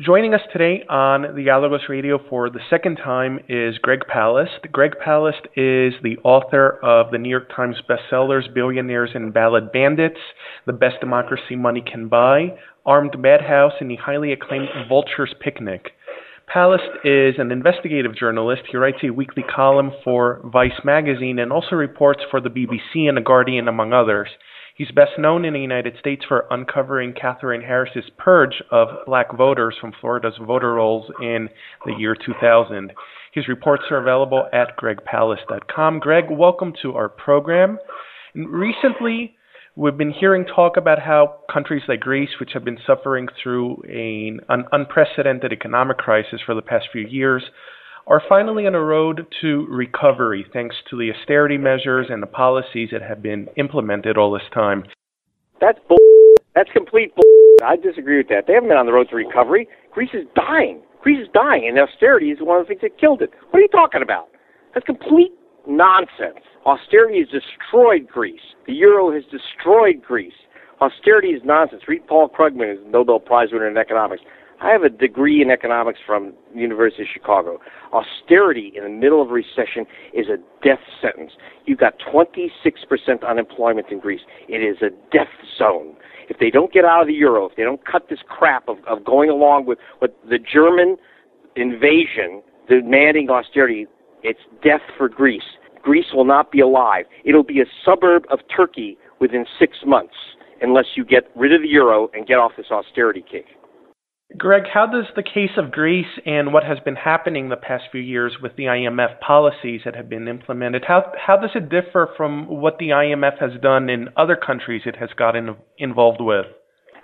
Joining us today on the Dialogos Radio for the second time is Greg Palast. Greg Palast is the author of the New York Times bestsellers Billionaires and Ballot Bandits, The Best Democracy Money Can Buy, Armed Madhouse, and the highly acclaimed Vulture's Picnic. Palast is an investigative journalist. He writes a weekly column for Vice magazine and also reports for the BBC and The Guardian, among others. He's best known in the United States for uncovering Katherine Harris's purge of black voters from Florida's voter rolls in the year 2000. His reports are available at gregpalast.com. Greg, welcome to our program. Recently, we've been hearing talk about how countries like Greece, which have been suffering through an unprecedented economic crisis for the past few years, are finally on a road to recovery thanks to the austerity measures and the policies that have been implemented all this time. That's bull. That's complete bull. I disagree with that. They haven't been on the road to recovery. Greece is dying. Greece is dying, and austerity is one of the things that killed it. What are you talking about? That's complete nonsense. Austerity has destroyed Greece. The euro has destroyed Greece. Austerity is nonsense. Read Paul Krugman, who's Nobel Prize winner in economics. I have a degree in economics from University of Chicago. Austerity in the middle of a recession is a death sentence. You've got 26% unemployment in Greece. It is a death zone. If they don't get out of the euro, if they don't cut this crap of, of going along with, with the German invasion demanding austerity, it's death for Greece. Greece will not be alive. It'll be a suburb of Turkey within six months unless you get rid of the euro and get off this austerity kick. Greg, how does the case of Greece and what has been happening the past few years with the IMF policies that have been implemented, how, how does it differ from what the IMF has done in other countries it has gotten involved with?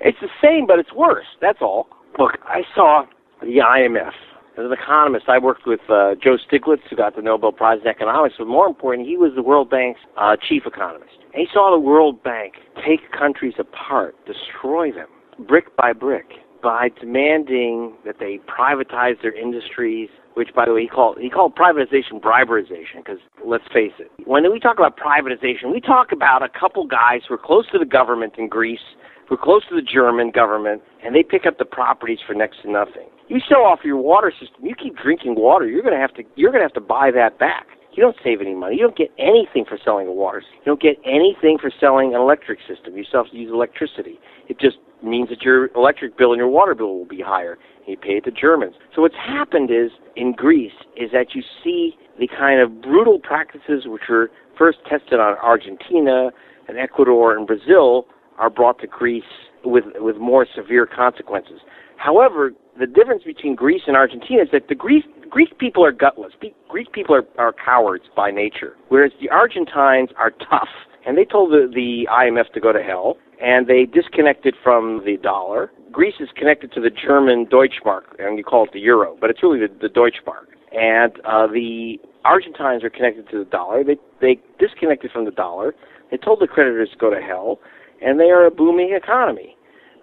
It's the same, but it's worse. That's all. Look, I saw the IMF. As an economist, I worked with uh, Joe Stiglitz, who got the Nobel Prize in Economics, but more important, he was the World Bank's uh, chief economist. And he saw the World Bank take countries apart, destroy them, brick by brick by demanding that they privatize their industries, which, by the way, he called he called privatization briberization. Because let's face it, when we talk about privatization, we talk about a couple guys who are close to the government in Greece, who are close to the German government, and they pick up the properties for next to nothing. You sell off your water system, you keep drinking water, you're going to have to you're going to have to buy that back. You don't save any money. You don't get anything for selling water. You don't get anything for selling an electric system. You still have to use electricity. It just means that your electric bill and your water bill will be higher. And you pay it to Germans. So what's happened is in Greece is that you see the kind of brutal practices which were first tested on Argentina and Ecuador and Brazil are brought to Greece with with more severe consequences. However, the difference between Greece and Argentina is that the Greek Greek people are gutless. Greek people are, are cowards by nature, whereas the Argentines are tough. And they told the, the IMF to go to hell and they disconnected from the dollar. Greece is connected to the German Deutschmark, and you call it the euro, but it's really the, the Deutschmark. And uh, the Argentines are connected to the dollar. They they disconnected from the dollar. They told the creditors to go to hell, and they are a booming economy.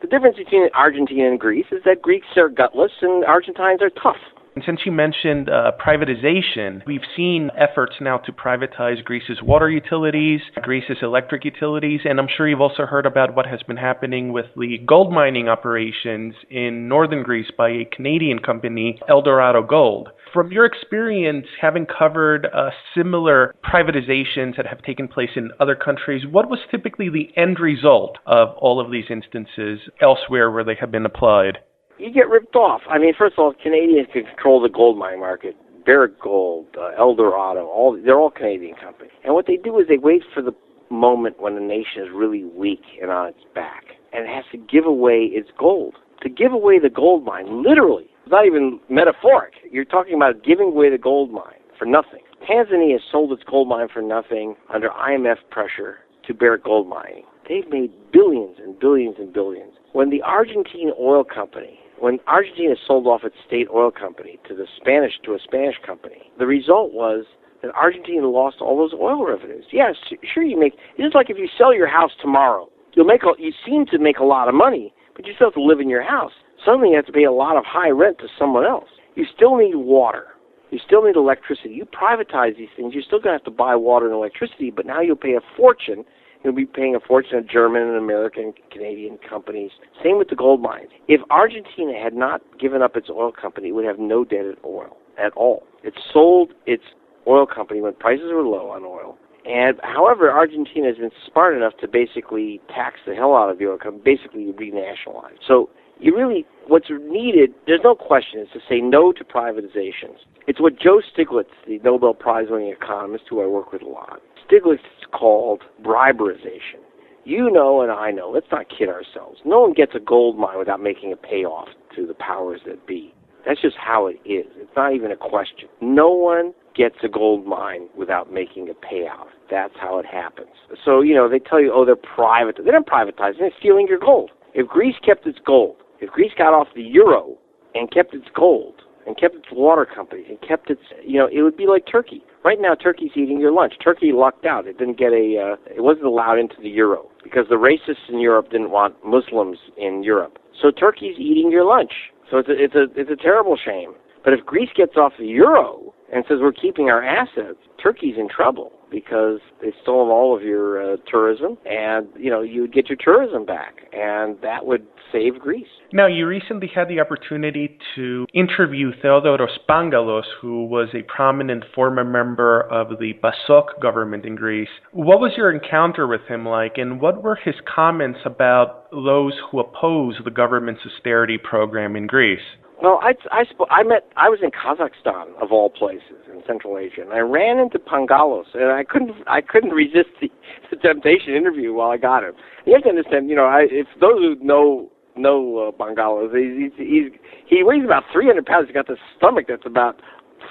The difference between Argentina and Greece is that Greeks are gutless and Argentines are tough. And since you mentioned uh, privatization, we've seen efforts now to privatize Greece's water utilities, Greece's electric utilities, and I'm sure you've also heard about what has been happening with the gold mining operations in northern Greece by a Canadian company, Eldorado Gold. From your experience, having covered uh, similar privatizations that have taken place in other countries, what was typically the end result of all of these instances elsewhere where they have been applied? You get ripped off. I mean, first of all, Canadians can control the gold mine market. Barrick Gold, uh, Eldorado, all they're all Canadian companies. And what they do is they wait for the moment when the nation is really weak and on its back, and has to give away its gold. To give away the gold mine, literally, it's not even metaphoric. You're talking about giving away the gold mine for nothing. Tanzania sold its gold mine for nothing under IMF pressure to Barrick Gold Mining. They've made billions and billions and billions. When the Argentine oil company when Argentina sold off its state oil company to the Spanish to a Spanish company, the result was that Argentina lost all those oil revenues. Yes, sure you make. It's like if you sell your house tomorrow, you'll make. A, you seem to make a lot of money, but you still have to live in your house. Suddenly, you have to pay a lot of high rent to someone else. You still need water. You still need electricity. You privatize these things. You're still going to have to buy water and electricity, but now you'll pay a fortune You'll be paying a fortune to German and American, Canadian companies. Same with the gold mines. If Argentina had not given up its oil company, it would have no debt at oil at all. It sold its oil company when prices were low on oil. And however, Argentina has been smart enough to basically tax the hell out of the oil company, basically renationalize. So you really, what's needed, there's no question, is to say no to privatizations. It's what Joe Stiglitz, the Nobel Prize winning economist who I work with a lot, Stiglitz called briberization. You know and I know, let's not kid ourselves. No one gets a gold mine without making a payoff to the powers that be. That's just how it is. It's not even a question. No one gets a gold mine without making a payout. That's how it happens. So, you know, they tell you, oh, they're private. They're not privatizing, they're stealing your gold. If Greece kept its gold, if Greece got off the euro and kept its gold, and kept its water companies, and kept its, you know, it would be like Turkey. Right now, Turkey's eating your lunch. Turkey lucked out. It didn't get a, uh, it wasn't allowed into the euro because the racists in Europe didn't want Muslims in Europe. So Turkey's eating your lunch. So it's a, it's a, it's a terrible shame. But if Greece gets off the euro and says we're keeping our assets, Turkey's in trouble because they stole all of your uh, tourism, and you know you would get your tourism back, and that would save Greece. Now, you recently had the opportunity to interview Theodoros Pangalos, who was a prominent former member of the PASOK government in Greece. What was your encounter with him like, and what were his comments about those who oppose the government's austerity program in Greece? Well, I, I, I met, I was in Kazakhstan of all places Central Asia, and I ran into Pangalos, and I couldn't, I couldn't resist the, the temptation interview while I got him. You have to understand, you know, I, if those who know know uh, Pangalos, he's, he's, he's he weighs about 300 pounds. He's got the stomach that's about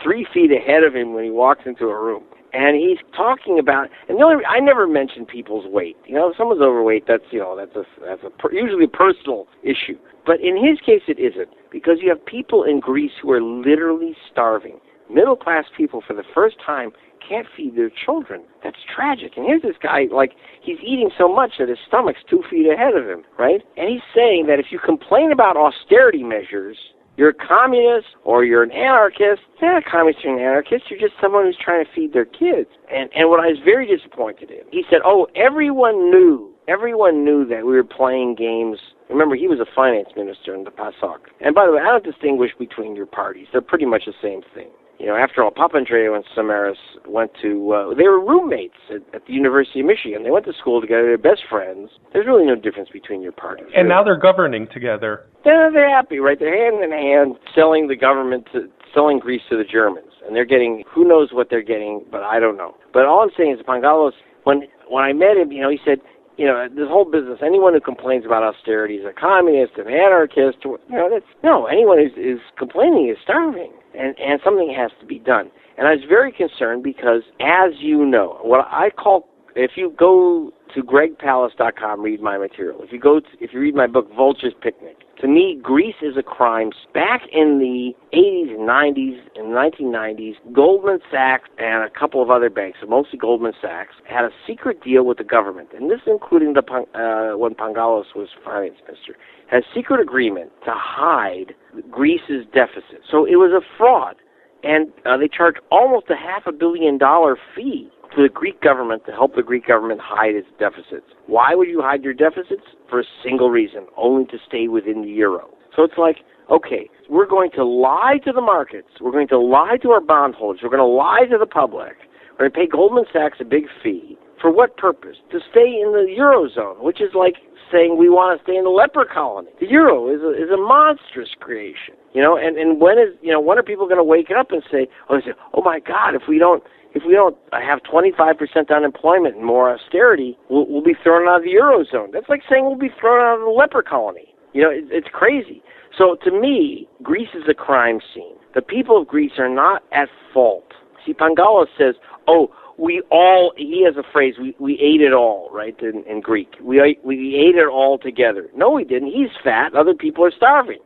three feet ahead of him when he walks into a room and he's talking about and the only I never mention people's weight. You know, if someone's overweight, that's you know that's a that's a per, usually a personal issue. But in his case, it isn't because you have people in Greece who are literally starving. Middle class people, for the first time, can't feed their children. That's tragic. And here's this guy, like, he's eating so much that his stomach's two feet ahead of him, right? And he's saying that if you complain about austerity measures, you're a communist or you're an anarchist. You're not a communist or an anarchist. You're just someone who's trying to feed their kids. And and what I was very disappointed in, he said, "Oh, everyone knew. Everyone knew that we were playing games." Remember, he was a finance minister in the PASOK. And by the way, I don't distinguish between your parties. They're pretty much the same thing. You know, after all, Papandreou and Samaras went to, uh, they were roommates at, at the University of Michigan. They went to school together. They're best friends. There's really no difference between your parties. And now they're governing together. Yeah, they're happy, right? They're hand in hand selling the government to, selling Greece to the Germans. And they're getting, who knows what they're getting, but I don't know. But all I'm saying is Pangalos, when, when I met him, you know, he said, you know, this whole business, anyone who complains about austerity is a communist, an anarchist, you know, that's, no, anyone who's is complaining is starving and, and something has to be done. And I was very concerned because, as you know, what I call, if you go to gregpalast.com, read my material. If you go, to, if you read my book, Vulture's Picnic, to me, Greece is a crime. Back in the 80s and 90s, in the 1990s, Goldman Sachs and a couple of other banks, mostly Goldman Sachs, had a secret deal with the government, and this including the uh, when Pangalos was finance minister had a secret agreement to hide Greece's deficit. So it was a fraud. And uh, they charge almost a half a billion dollar fee to the Greek government to help the Greek government hide its deficits. Why would you hide your deficits? For a single reason, only to stay within the euro. So it's like, okay, we're going to lie to the markets. We're going to lie to our bondholders. We're going to lie to the public. We're going to pay Goldman Sachs a big fee. For what purpose? To stay in the eurozone, which is like saying we want to stay in the leper colony. The euro is a, is a monstrous creation, you know. And and when is you know when are people going to wake up and say, oh, say, oh my God, if we don't if we don't have 25% unemployment and more austerity, we'll, we'll be thrown out of the eurozone. That's like saying we'll be thrown out of the leper colony. You know, it, it's crazy. So to me, Greece is a crime scene. The people of Greece are not at fault. See, Pangalos says, oh, we all he has a phrase we we ate it all right in, in Greek. We we ate it all together. No we didn't. He's fat. Other people are starving.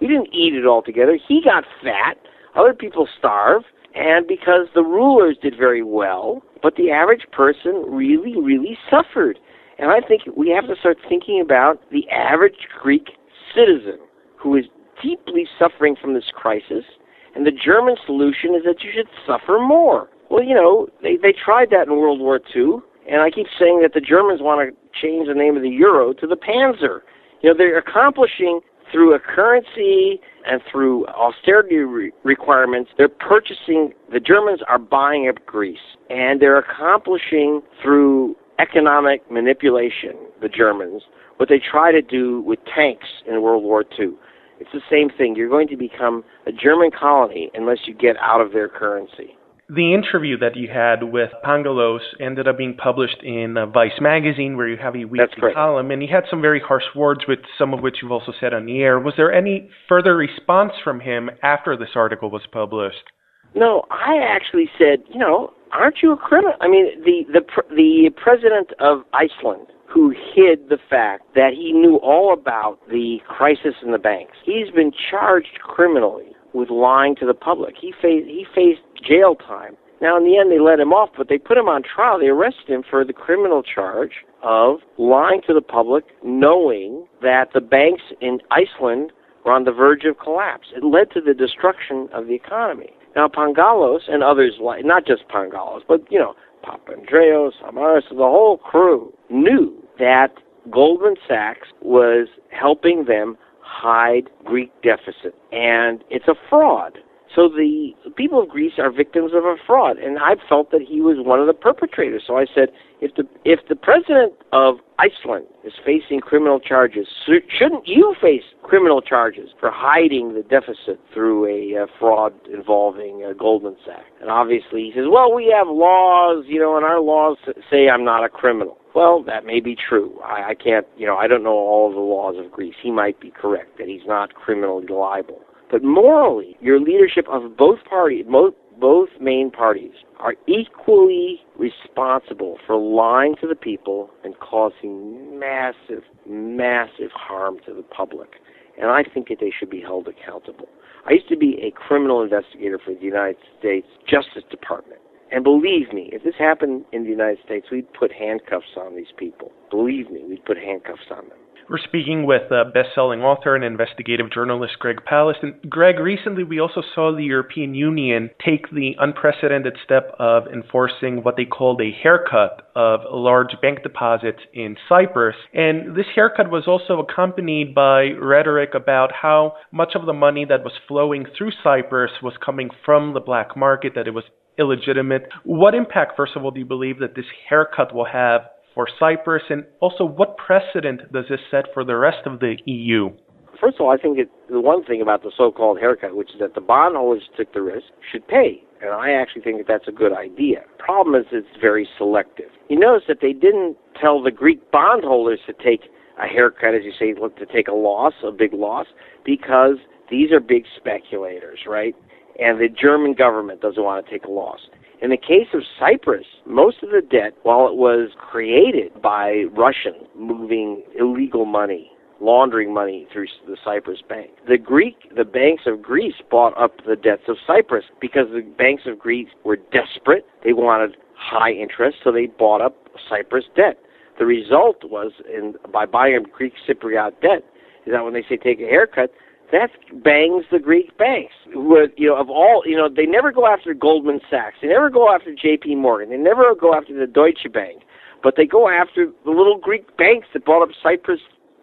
We didn't eat it all together. He got fat. Other people starve. And because the rulers did very well but the average person really really suffered. And I think we have to start thinking about the average Greek citizen who is deeply suffering from this crisis. And the German solution is that you should suffer more well, you know, they they tried that in World War II. And I keep saying that the Germans want to change the name of the euro to the Panzer. You know, they're accomplishing through a currency and through austerity re- requirements, they're purchasing, the Germans are buying up Greece. And they're accomplishing through economic manipulation, the Germans, what they try to do with tanks in World War II. It's the same thing. You're going to become a German colony unless you get out of their currency. The interview that you had with Pangalos ended up being published in uh, Vice magazine, where you have a weekly column, and he had some very harsh words, with some of which you've also said on the air. Was there any further response from him after this article was published? No, I actually said, you know, aren't you a criminal? I mean, the the the president of Iceland who hid the fact that he knew all about the crisis in the banks. He's been charged criminally with lying to the public. He faced he faced jail time. Now in the end they let him off, but they put him on trial. They arrested him for the criminal charge of lying to the public, knowing that the banks in Iceland were on the verge of collapse. It led to the destruction of the economy. Now Pangalos and others like not just Pangalos, but you know, Papandreou, Samaras, the whole crew knew that Goldman Sachs was helping them hide Greek deficit. And it's a fraud. So the people of Greece are victims of a fraud, and I felt that he was one of the perpetrators. So I said, if the if the president of Iceland is facing criminal charges, shouldn't you face criminal charges for hiding the deficit through a uh, fraud involving uh, Goldman Sachs? And obviously, he says, well, we have laws, you know, and our laws say I'm not a criminal. Well, that may be true. I, I can't, you know, I don't know all of the laws of Greece. He might be correct that he's not criminally liable. But morally, your leadership of both parties, both, both main parties, are equally responsible for lying to the people and causing massive, massive harm to the public. And I think that they should be held accountable. I used to be a criminal investigator for the United States Justice Department. And believe me, if this happened in the United States, we'd put handcuffs on these people. Believe me, we'd put handcuffs on them. We're speaking with a best-selling author and investigative journalist Greg Palast. And Greg, recently we also saw the European Union take the unprecedented step of enforcing what they called a haircut of large bank deposits in Cyprus. And this haircut was also accompanied by rhetoric about how much of the money that was flowing through Cyprus was coming from the black market, that it was illegitimate. What impact, first of all, do you believe that this haircut will have for Cyprus, and also what precedent does this set for the rest of the EU? First of all, I think it, the one thing about the so-called haircut, which is that the bondholders took the risk, should pay. And I actually think that that's a good idea. Problem is, it's very selective. You notice that they didn't tell the Greek bondholders to take a haircut, as you say, to take a loss, a big loss, because these are big speculators, right? And the German government doesn't want to take a loss. In the case of Cyprus, most of the debt, while it was created by Russians moving illegal money, laundering money through the Cyprus bank, the Greek, the banks of Greece bought up the debts of Cyprus because the banks of Greece were desperate. They wanted high interest, so they bought up Cyprus debt. The result was, in, by buying Greek Cypriot debt, is that when they say take a haircut, that bangs the Greek banks. You know, of all you know, they never go after Goldman Sachs. They never go after J.P. Morgan. They never go after the Deutsche Bank. But they go after the little Greek banks that bought up Cyprus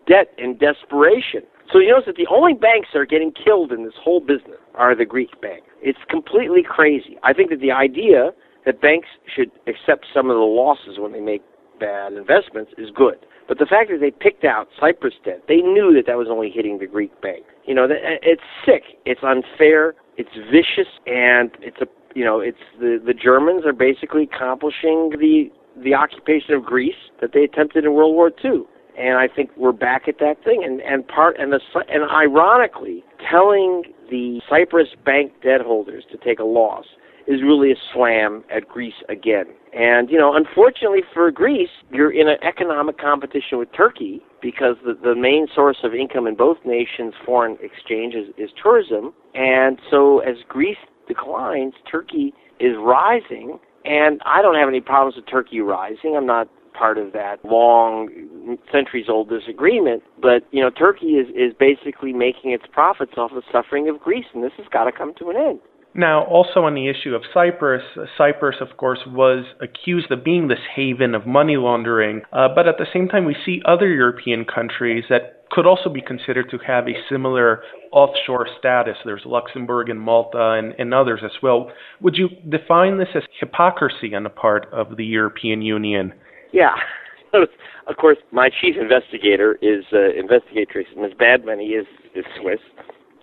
debt in desperation. So you notice that the only banks that are getting killed in this whole business are the Greek banks. It's completely crazy. I think that the idea that banks should accept some of the losses when they make bad investments is good. But the fact that they picked out Cyprus debt, they knew that that was only hitting the Greek bank. You know, uh, it's sick. It's unfair. It's vicious, and it's a you know, it's the the Germans are basically accomplishing the the occupation of Greece that they attempted in World War II. And I think we're back at that thing. And and part and the and ironically, telling the Cyprus bank debt holders to take a loss is really a slam at Greece again. And, you know, unfortunately for Greece, you're in an economic competition with Turkey because the, the main source of income in both nations' foreign exchange is, is tourism. And so as Greece declines, Turkey is rising. And I don't have any problems with Turkey rising. I'm not part of that long centuries old disagreement but you know turkey is is basically making its profits off the suffering of greece and this has got to come to an end Now, also on the issue of Cyprus, Cyprus, of course, was accused of being this haven of money laundering, uh, but at the same time, we see other European countries that could also be considered to have a similar offshore status. There's Luxembourg and Malta and, and others as well. Would you define this as hypocrisy on the part of the European Union? Yeah. of course, my chief investigator is uh, investigatrix Ms. Badman. He is, is Swiss.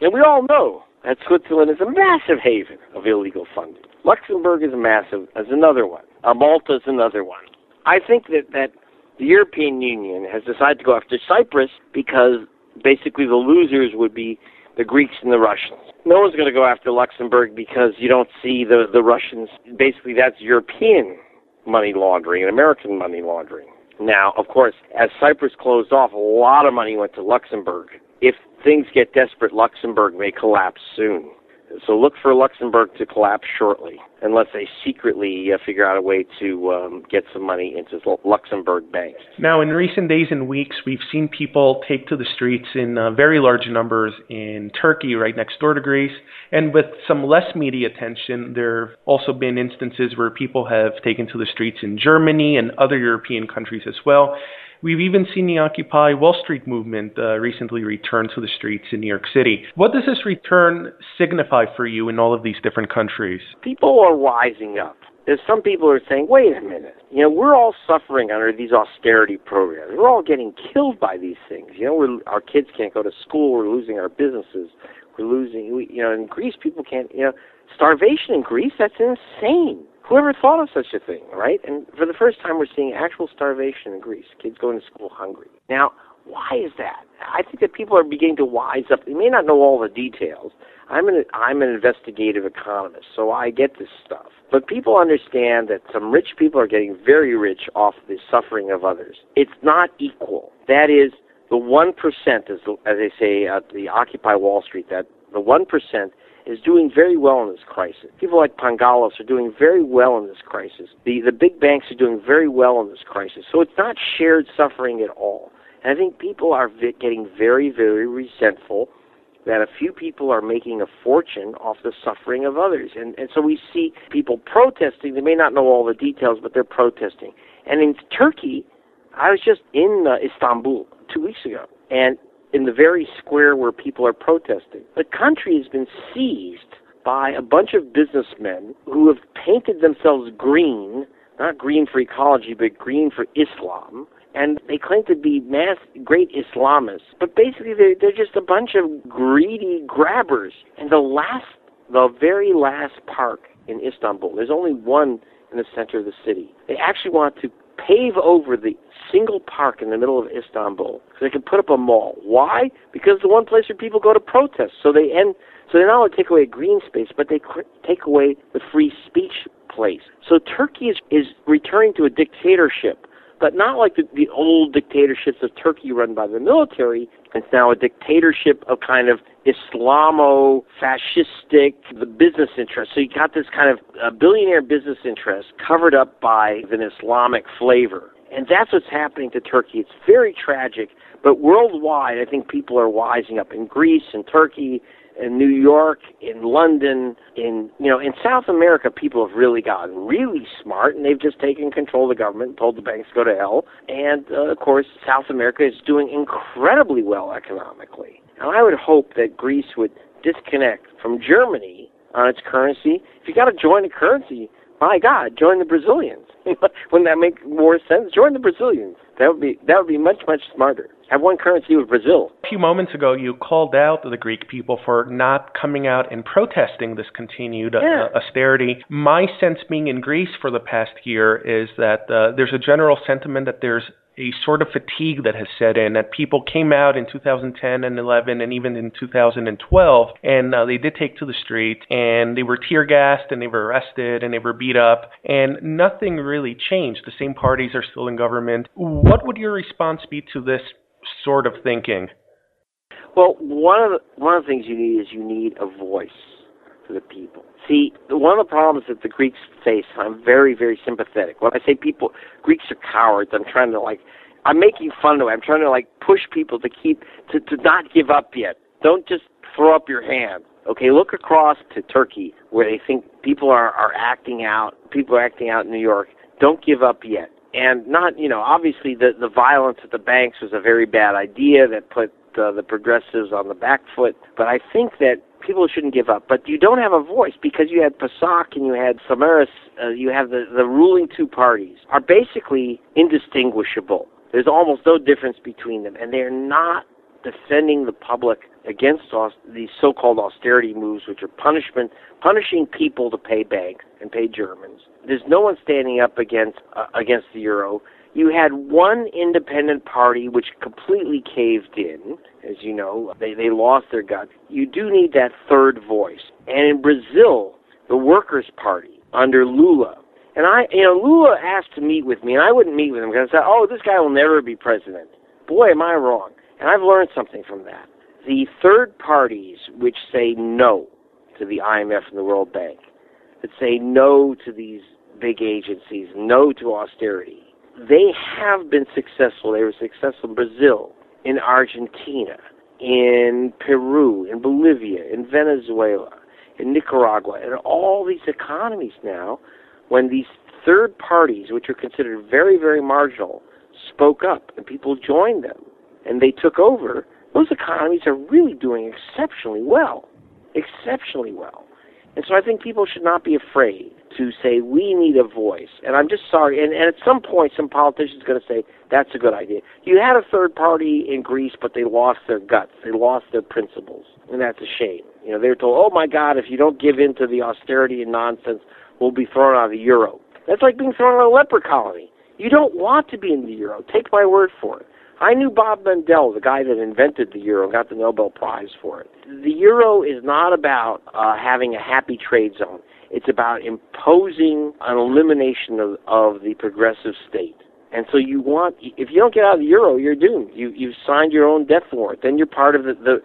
And we all know that Switzerland is a massive haven of illegal funding. Luxembourg is a massive, as another one. Uh, Malta is another one. I think that, that the European Union has decided to go after Cyprus because basically the losers would be the Greeks and the Russians. No one's going to go after Luxembourg because you don't see the, the Russians. Basically, that's European money laundering and American money laundering. Now, of course, as Cyprus closed off, a lot of money went to Luxembourg. If things get desperate, Luxembourg may collapse soon. So look for Luxembourg to collapse shortly, unless they secretly uh, figure out a way to um, get some money into Luxembourg banks. Now, in recent days and weeks, we've seen people take to the streets in uh, very large numbers in Turkey, right next door to Greece. And with some less media attention, there have also been instances where people have taken to the streets in Germany and other European countries as well. We've even seen the Occupy Wall Street movement uh, recently return to the streets in New York City. What does this return signify for you in all of these different countries? People are rising up. There's some people are saying, wait a minute, you know, we're all suffering under these austerity programs. We're all getting killed by these things. You know, our kids can't go to school. We're losing our businesses. We're losing, we, you know, in Greece, people can't, you know, starvation in Greece, that's insane. Whoever thought of such a thing, right? And for the first time, we're seeing actual starvation in Greece. Kids going to school hungry. Now, why is that? I think that people are beginning to wise up. They may not know all the details. I'm an I'm an investigative economist, so I get this stuff. But people understand that some rich people are getting very rich off the suffering of others. It's not equal. That is the one percent, as as they say at the Occupy Wall Street. That the one percent is doing very well in this crisis. People like Pangalos are doing very well in this crisis. The the big banks are doing very well in this crisis. So it's not shared suffering at all. And I think people are vi- getting very very resentful that a few people are making a fortune off the suffering of others. And and so we see people protesting. They may not know all the details, but they're protesting. And in Turkey, I was just in uh, Istanbul 2 weeks ago. And in the very square where people are protesting. The country has been seized by a bunch of businessmen who have painted themselves green, not green for ecology, but green for Islam. And they claim to be mass great Islamists, but basically they're, they're just a bunch of greedy grabbers. And the last, the very last park in Istanbul, there's only one in the center of the city. They actually want to pave over the single park in the middle of Istanbul so they can put up a mall. Why? Because the one place where people go to protest. So they end. So they not only take away green space, but they cr- take away the free speech place. So Turkey is is returning to a dictatorship, but not like the, the old dictatorships of Turkey run by the military. It's now a dictatorship of kind of Islamo-fascistic, the business interest. So you got this kind of a billionaire business interest covered up by an Islamic flavor. And that's what's happening to Turkey. It's very tragic, but worldwide, I think people are wising up in Greece and Turkey, in New York, in London, in you know, in South America, people have really gotten really smart, and they've just taken control of the government and told the banks to go to hell. And uh, of course, South America is doing incredibly well economically. And I would hope that Greece would disconnect from Germany on its currency. If you got to join a currency, my God, join the Brazilians. Wouldn't that make more sense? Join the Brazilians. That would be that would be much much smarter. Have one currency with Brazil. A few moments ago, you called out the Greek people for not coming out and protesting this continued uh, yeah. uh, austerity. My sense, being in Greece for the past year, is that uh, there's a general sentiment that there's a sort of fatigue that has set in that people came out in 2010 and 11 and even in 2012 and uh, they did take to the street and they were tear gassed and they were arrested and they were beat up and nothing really changed the same parties are still in government what would your response be to this sort of thinking well one of the, one of the things you need is you need a voice for the people See, one of the problems that the Greeks face, I'm very, very sympathetic. When I say people, Greeks are cowards, I'm trying to like, I'm making fun of it. I'm trying to like push people to keep, to, to not give up yet. Don't just throw up your hands. Okay, look across to Turkey where they think people are, are acting out, people are acting out in New York. Don't give up yet. And not, you know, obviously the, the violence at the banks was a very bad idea that put uh, the progressives on the back foot. But I think that people shouldn't give up. But you don't have a voice because you had PASOK and you had Samaras, uh, you have the, the ruling two parties are basically indistinguishable. There's almost no difference between them, and they're not defending the public against these so-called austerity moves, which are punishment, punishing people to pay banks and pay Germans. There's no one standing up against uh, against the euro. You had one independent party which completely caved in, as you know, they they lost their guts. You do need that third voice. And in Brazil, the Workers' Party under Lula, and I, you know, Lula asked to meet with me, and I wouldn't meet with him because I said, "Oh, this guy will never be president." Boy, am I wrong. And I've learned something from that. The third parties which say no to the IMF and the World Bank, that say no to these big agencies, no to austerity, they have been successful. They were successful in Brazil, in Argentina, in Peru, in Bolivia, in Venezuela, in Nicaragua, and all these economies now, when these third parties, which are considered very, very marginal, spoke up and people joined them and they took over, those economies are really doing exceptionally well. Exceptionally well. And so I think people should not be afraid to say we need a voice. And I'm just sorry. And, and at some point, some politician's going to say that's a good idea. You had a third party in Greece, but they lost their guts. They lost their principles, and that's a shame. You know, they were told, "Oh my God, if you don't give in to the austerity and nonsense, we'll be thrown out of the euro." That's like being thrown out of a leper colony. You don't want to be in the euro. Take my word for it. I knew Bob Mundell, the guy that invented the euro, got the Nobel Prize for it. The euro is not about uh, having a happy trade zone. It's about imposing an elimination of, of the progressive state. And so you want, if you don't get out of the euro, you're doomed. You you've signed your own death warrant. Then you're part of the. the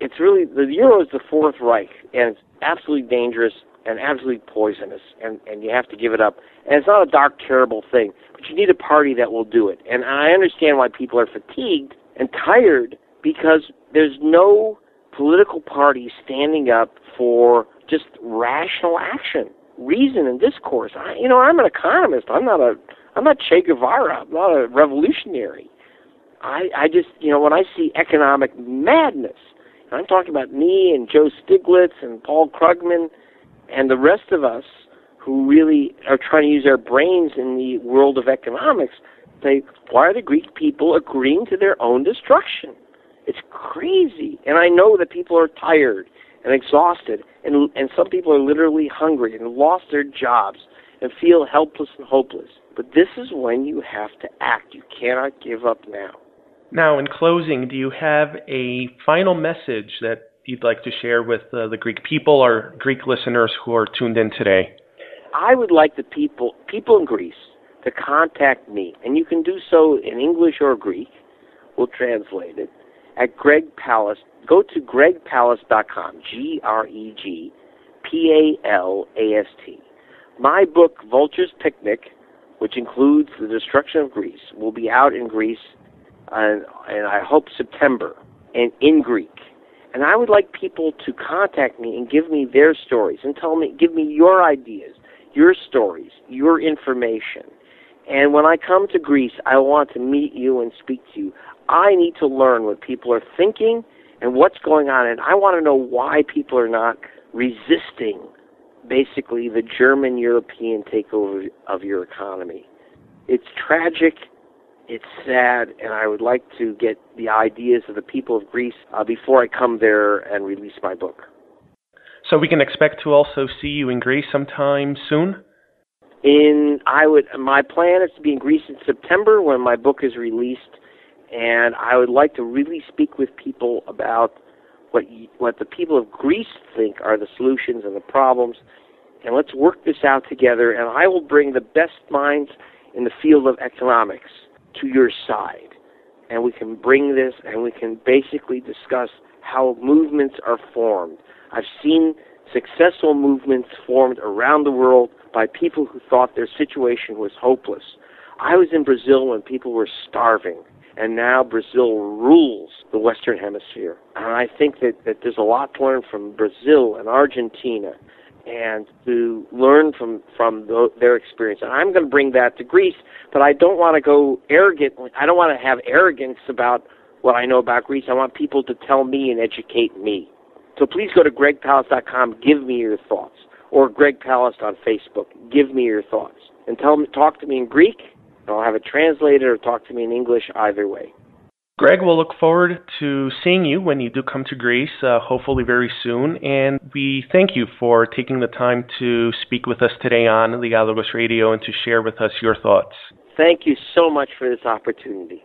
it's really the euro is the Fourth Reich, and it's absolutely dangerous and absolutely poisonous, and, and you have to give it up. And it's not a dark, terrible thing, but you need a party that will do it. And I understand why people are fatigued and tired because there's no political party standing up for just rational action, reason, and discourse. I, you know, I'm an economist. I'm not a, I'm not Che Guevara. I'm not a revolutionary. I, I just, you know, when I see economic madness, I'm talking about me and Joe Stiglitz and Paul Krugman and the rest of us who really are trying to use our brains in the world of economics say, why are the Greek people agreeing to their own destruction? It's crazy. And I know that people are tired and exhausted, and, and some people are literally hungry and lost their jobs and feel helpless and hopeless. But this is when you have to act. You cannot give up now. Now, in closing, do you have a final message that you'd like to share with uh, the Greek people or Greek listeners who are tuned in today? I would like the people people in Greece to contact me, and you can do so in English or Greek. We'll translate it at Greg Palast. Go to gregpalast.com. G R E G P A L A S T. My book, Vulture's Picnic, which includes the destruction of Greece, will be out in Greece, and, and I hope September, and in Greek. And I would like people to contact me and give me their stories and tell me, give me your ideas, your stories, your information. And when I come to Greece, I want to meet you and speak to you. I need to learn what people are thinking and what's going on, and I want to know why people are not resisting basically the German European takeover of your economy. It's tragic it's sad, and I would like to get the ideas of the people of Greece uh, before I come there and release my book. So we can expect to also see you in Greece sometime soon. In I would my plan is to be in Greece in September when my book is released, and I would like to really speak with people about what what the people of Greece think are the solutions and the problems, and let's work this out together. And I will bring the best minds in the field of economics to your side. And we can bring this and we can basically discuss how movements are formed. I've seen successful movements formed around the world by people who thought their situation was hopeless. I was in Brazil when people were starving, and now Brazil rules the Western Hemisphere. And I think that, that there's a lot to learn from Brazil and Argentina and to learn from from the, their experience. And I'm going to bring that to Greece, but I don't want to go arrogant. I don't want to have arrogance about what I know about Greece. I want people to tell me and educate me. So please go to gregpalast.com. Give me your thoughts, or Greg Palast on Facebook. Give me your thoughts and tell me talk to me in Greek. I'll have it translated, or talk to me in English. Either way. Greg, we'll look forward to seeing you when you do come to Greece, uh, hopefully very soon. And we thank you for taking the time to speak with us today on Dialogos Radio and to share with us your thoughts. Thank you so much for this opportunity.